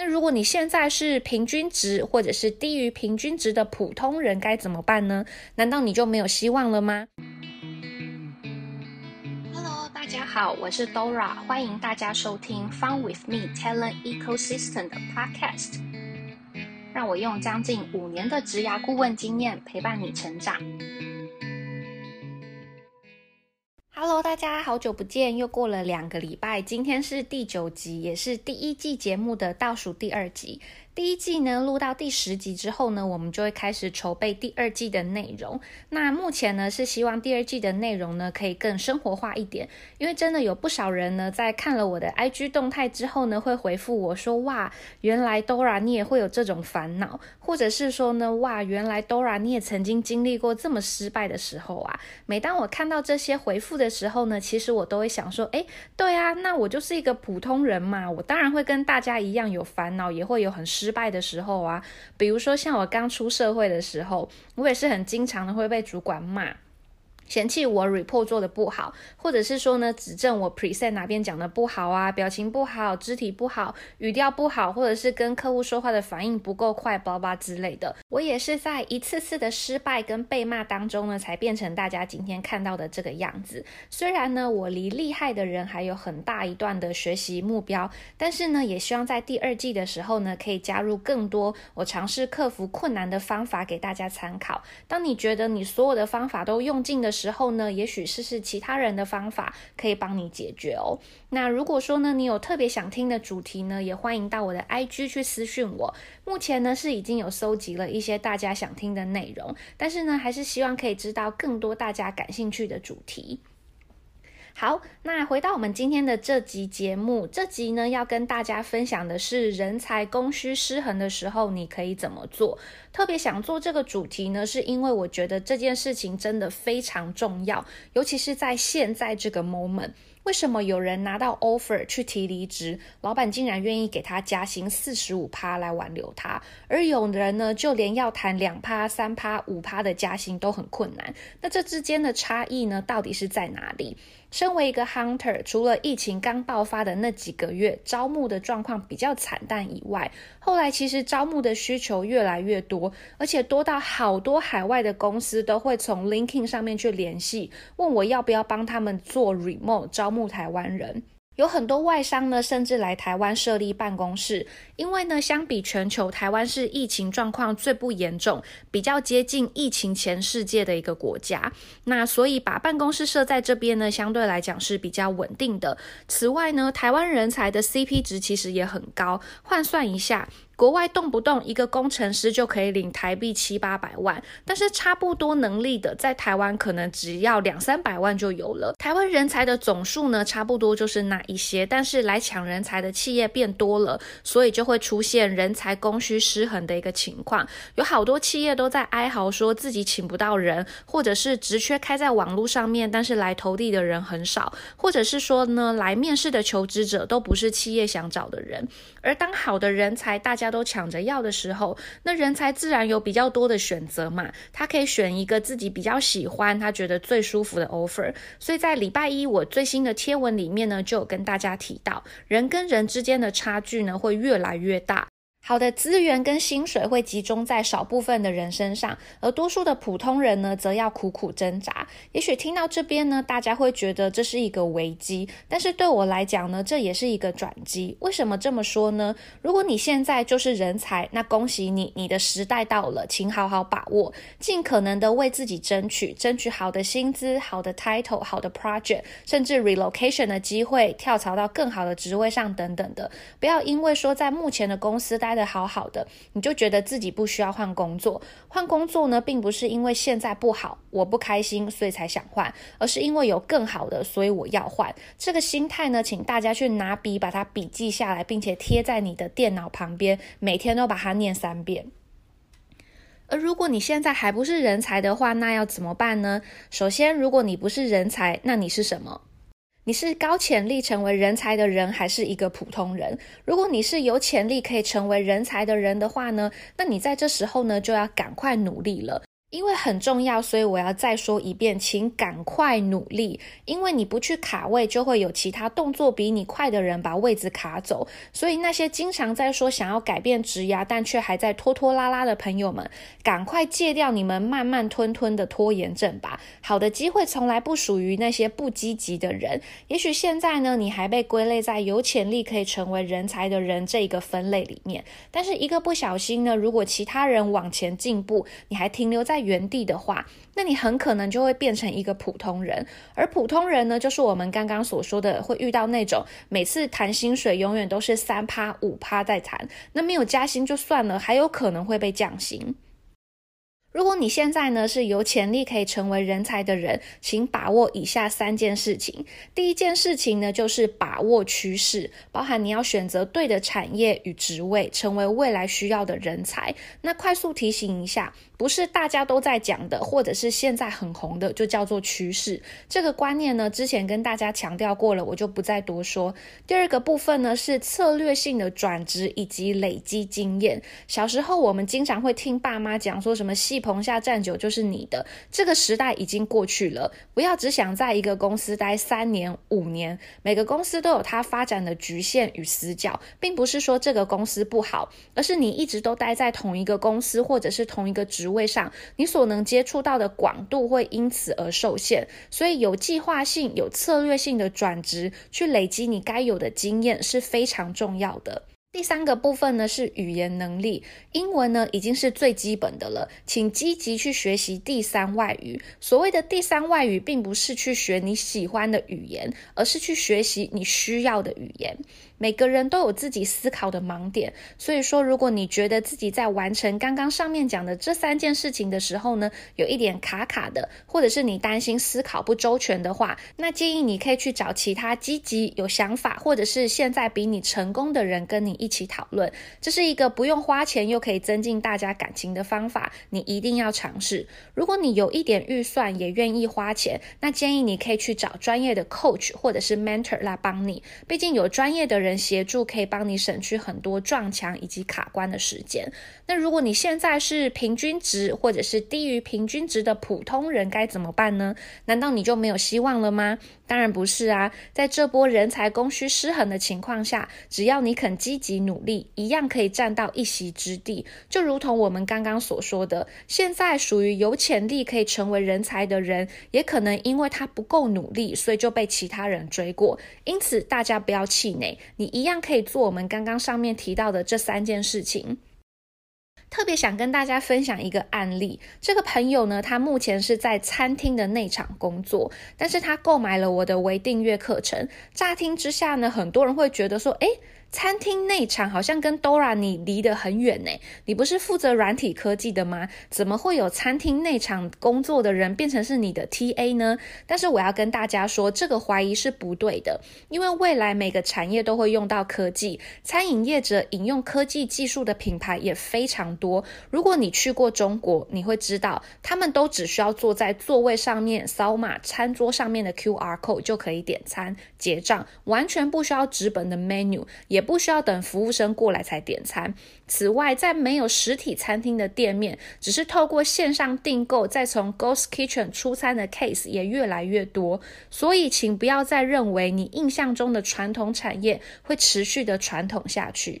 那如果你现在是平均值或者是低于平均值的普通人，该怎么办呢？难道你就没有希望了吗？Hello，大家好，我是 Dora，欢迎大家收听 Fun with Me Talent Ecosystem 的 Podcast，让我用将近五年的职涯顾问经验陪伴你成长。Hello，大家好久不见，又过了两个礼拜，今天是第九集，也是第一季节目的倒数第二集。第一季呢录到第十集之后呢，我们就会开始筹备第二季的内容。那目前呢是希望第二季的内容呢可以更生活化一点，因为真的有不少人呢在看了我的 IG 动态之后呢，会回复我说：“哇，原来 Dora 你也会有这种烦恼，或者是说呢，哇，原来 Dora 你也曾经经历过这么失败的时候啊。”每当我看到这些回复的时候呢，其实我都会想说：“哎，对啊，那我就是一个普通人嘛，我当然会跟大家一样有烦恼，也会有很失。”失败的时候啊，比如说像我刚出社会的时候，我也是很经常的会被主管骂。嫌弃我 report 做的不好，或者是说呢，指正我 present 哪边讲的不好啊，表情不好，肢体不好，语调不好，或者是跟客户说话的反应不够快，叭叭之类的。我也是在一次次的失败跟被骂当中呢，才变成大家今天看到的这个样子。虽然呢，我离厉害的人还有很大一段的学习目标，但是呢，也希望在第二季的时候呢，可以加入更多我尝试克服困难的方法给大家参考。当你觉得你所有的方法都用尽的时时候呢，也许试试其他人的方法，可以帮你解决哦。那如果说呢，你有特别想听的主题呢，也欢迎到我的 IG 去私讯我。目前呢是已经有搜集了一些大家想听的内容，但是呢，还是希望可以知道更多大家感兴趣的主题。好，那回到我们今天的这集节目，这集呢要跟大家分享的是人才供需失衡的时候，你可以怎么做？特别想做这个主题呢，是因为我觉得这件事情真的非常重要，尤其是在现在这个 moment。为什么有人拿到 offer 去提离职，老板竟然愿意给他加薪四十五趴来挽留他，而有人呢，就连要谈两趴、三趴、五趴的加薪都很困难？那这之间的差异呢，到底是在哪里？身为一个 hunter，除了疫情刚爆发的那几个月招募的状况比较惨淡以外，后来其实招募的需求越来越多，而且多到好多海外的公司都会从 linkin 上面去联系，问我要不要帮他们做 remote 招募台湾人。有很多外商呢，甚至来台湾设立办公室，因为呢，相比全球，台湾是疫情状况最不严重、比较接近疫情前世界的一个国家。那所以把办公室设在这边呢，相对来讲是比较稳定的。此外呢，台湾人才的 CP 值其实也很高，换算一下。国外动不动一个工程师就可以领台币七八百万，但是差不多能力的在台湾可能只要两三百万就有了。台湾人才的总数呢，差不多就是那一些，但是来抢人才的企业变多了，所以就会出现人才供需失衡的一个情况。有好多企业都在哀嚎说自己请不到人，或者是职缺开在网络上面，但是来投递的人很少，或者是说呢，来面试的求职者都不是企业想找的人。而当好的人才大家。都抢着要的时候，那人才自然有比较多的选择嘛。他可以选一个自己比较喜欢、他觉得最舒服的 offer。所以在礼拜一我最新的贴文里面呢，就有跟大家提到，人跟人之间的差距呢会越来越大。好的资源跟薪水会集中在少部分的人身上，而多数的普通人呢，则要苦苦挣扎。也许听到这边呢，大家会觉得这是一个危机，但是对我来讲呢，这也是一个转机。为什么这么说呢？如果你现在就是人才，那恭喜你，你的时代到了，请好好把握，尽可能的为自己争取，争取好的薪资、好的 title、好的 project，甚至 relocation 的机会，跳槽到更好的职位上等等的。不要因为说在目前的公司待。的好好的，你就觉得自己不需要换工作。换工作呢，并不是因为现在不好，我不开心，所以才想换，而是因为有更好的，所以我要换。这个心态呢，请大家去拿笔把它笔记下来，并且贴在你的电脑旁边，每天都把它念三遍。而如果你现在还不是人才的话，那要怎么办呢？首先，如果你不是人才，那你是什么？你是高潜力成为人才的人，还是一个普通人？如果你是有潜力可以成为人才的人的话呢，那你在这时候呢就要赶快努力了。因为很重要，所以我要再说一遍，请赶快努力。因为你不去卡位，就会有其他动作比你快的人把位子卡走。所以那些经常在说想要改变职涯，但却还在拖拖拉拉的朋友们，赶快戒掉你们慢慢吞吞的拖延症吧。好的机会从来不属于那些不积极的人。也许现在呢，你还被归类在有潜力可以成为人才的人这一个分类里面，但是一个不小心呢，如果其他人往前进步，你还停留在原地的话，那你很可能就会变成一个普通人，而普通人呢，就是我们刚刚所说的，会遇到那种每次谈薪水永远都是三趴五趴在谈，那没有加薪就算了，还有可能会被降薪。如果你现在呢是有潜力可以成为人才的人，请把握以下三件事情。第一件事情呢，就是把握趋势，包含你要选择对的产业与职位，成为未来需要的人才。那快速提醒一下。不是大家都在讲的，或者是现在很红的，就叫做趋势。这个观念呢，之前跟大家强调过了，我就不再多说。第二个部分呢，是策略性的转职以及累积经验。小时候我们经常会听爸妈讲说什么“戏棚下站久就是你的”，这个时代已经过去了。不要只想在一个公司待三年、五年，每个公司都有它发展的局限与死角，并不是说这个公司不好，而是你一直都待在同一个公司或者是同一个职。位上，你所能接触到的广度会因此而受限，所以有计划性、有策略性的转职，去累积你该有的经验是非常重要的。第三个部分呢是语言能力，英文呢已经是最基本的了，请积极去学习第三外语。所谓的第三外语，并不是去学你喜欢的语言，而是去学习你需要的语言。每个人都有自己思考的盲点，所以说，如果你觉得自己在完成刚刚上面讲的这三件事情的时候呢，有一点卡卡的，或者是你担心思考不周全的话，那建议你可以去找其他积极、有想法，或者是现在比你成功的人跟你一起讨论。这是一个不用花钱又可以增进大家感情的方法，你一定要尝试。如果你有一点预算，也愿意花钱，那建议你可以去找专业的 coach 或者是 mentor 来帮你，毕竟有专业的人。人协助可以帮你省去很多撞墙以及卡关的时间。那如果你现在是平均值或者是低于平均值的普通人，该怎么办呢？难道你就没有希望了吗？当然不是啊！在这波人才供需失衡的情况下，只要你肯积极努力，一样可以占到一席之地。就如同我们刚刚所说的，现在属于有潜力可以成为人才的人，也可能因为他不够努力，所以就被其他人追过。因此，大家不要气馁，你一样可以做我们刚刚上面提到的这三件事情。特别想跟大家分享一个案例，这个朋友呢，他目前是在餐厅的内场工作，但是他购买了我的微订阅课程。乍听之下呢，很多人会觉得说，诶。餐厅内场好像跟 Dora 你离得很远呢，你不是负责软体科技的吗？怎么会有餐厅内场工作的人变成是你的 TA 呢？但是我要跟大家说，这个怀疑是不对的，因为未来每个产业都会用到科技，餐饮业者引用科技技术的品牌也非常多。如果你去过中国，你会知道，他们都只需要坐在座位上面扫码，餐桌上面的 QR code 就可以点餐结账，完全不需要纸本的 menu 也。不需要等服务生过来才点餐。此外，在没有实体餐厅的店面，只是透过线上订购，再从 Ghost Kitchen 出餐的 case 也越来越多。所以，请不要再认为你印象中的传统产业会持续的传统下去。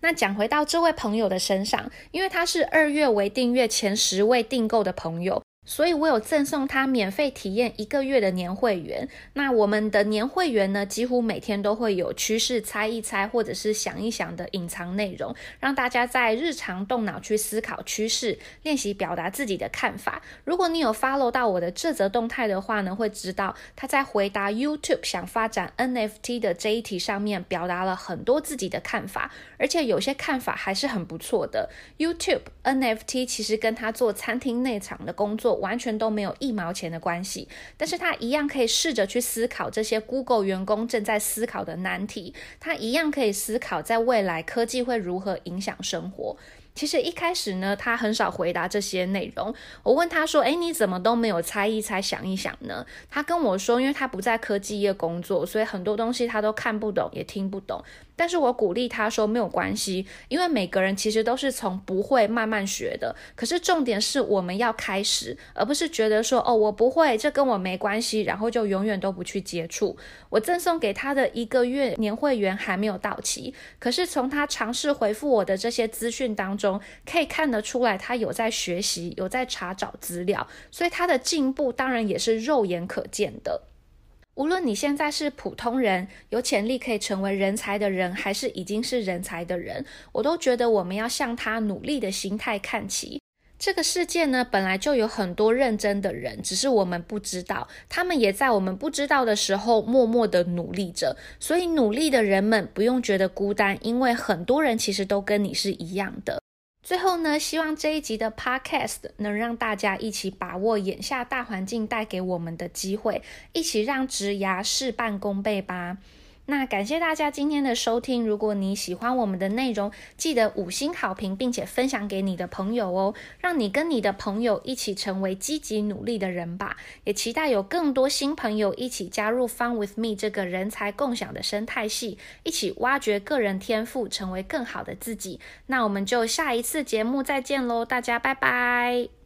那讲回到这位朋友的身上，因为他是二月为订阅前十位订购的朋友。所以我有赠送他免费体验一个月的年会员。那我们的年会员呢，几乎每天都会有趋势猜一猜，或者是想一想的隐藏内容，让大家在日常动脑去思考趋势，练习表达自己的看法。如果你有 follow 到我的这则动态的话呢，会知道他在回答 YouTube 想发展 NFT 的这一题上面，表达了很多自己的看法，而且有些看法还是很不错的。YouTube NFT 其实跟他做餐厅内场的工作。完全都没有一毛钱的关系，但是他一样可以试着去思考这些 Google 员工正在思考的难题，他一样可以思考在未来科技会如何影响生活。其实一开始呢，他很少回答这些内容。我问他说：“哎，你怎么都没有猜一猜、想一想呢？”他跟我说：“因为他不在科技业工作，所以很多东西他都看不懂，也听不懂。”但是我鼓励他说没有关系，因为每个人其实都是从不会慢慢学的。可是重点是我们要开始，而不是觉得说哦我不会，这跟我没关系，然后就永远都不去接触。我赠送给他的一个月年会员还没有到期，可是从他尝试回复我的这些资讯当中，可以看得出来他有在学习，有在查找资料，所以他的进步当然也是肉眼可见的。无论你现在是普通人，有潜力可以成为人才的人，还是已经是人才的人，我都觉得我们要向他努力的心态看齐。这个世界呢，本来就有很多认真的人，只是我们不知道，他们也在我们不知道的时候默默的努力着。所以，努力的人们不用觉得孤单，因为很多人其实都跟你是一样的。最后呢，希望这一集的 podcast 能让大家一起把握眼下大环境带给我们的机会，一起让植牙事半功倍吧。那感谢大家今天的收听。如果你喜欢我们的内容，记得五星好评，并且分享给你的朋友哦，让你跟你的朋友一起成为积极努力的人吧。也期待有更多新朋友一起加入 Fun with Me 这个人才共享的生态系，一起挖掘个人天赋，成为更好的自己。那我们就下一次节目再见喽，大家拜拜。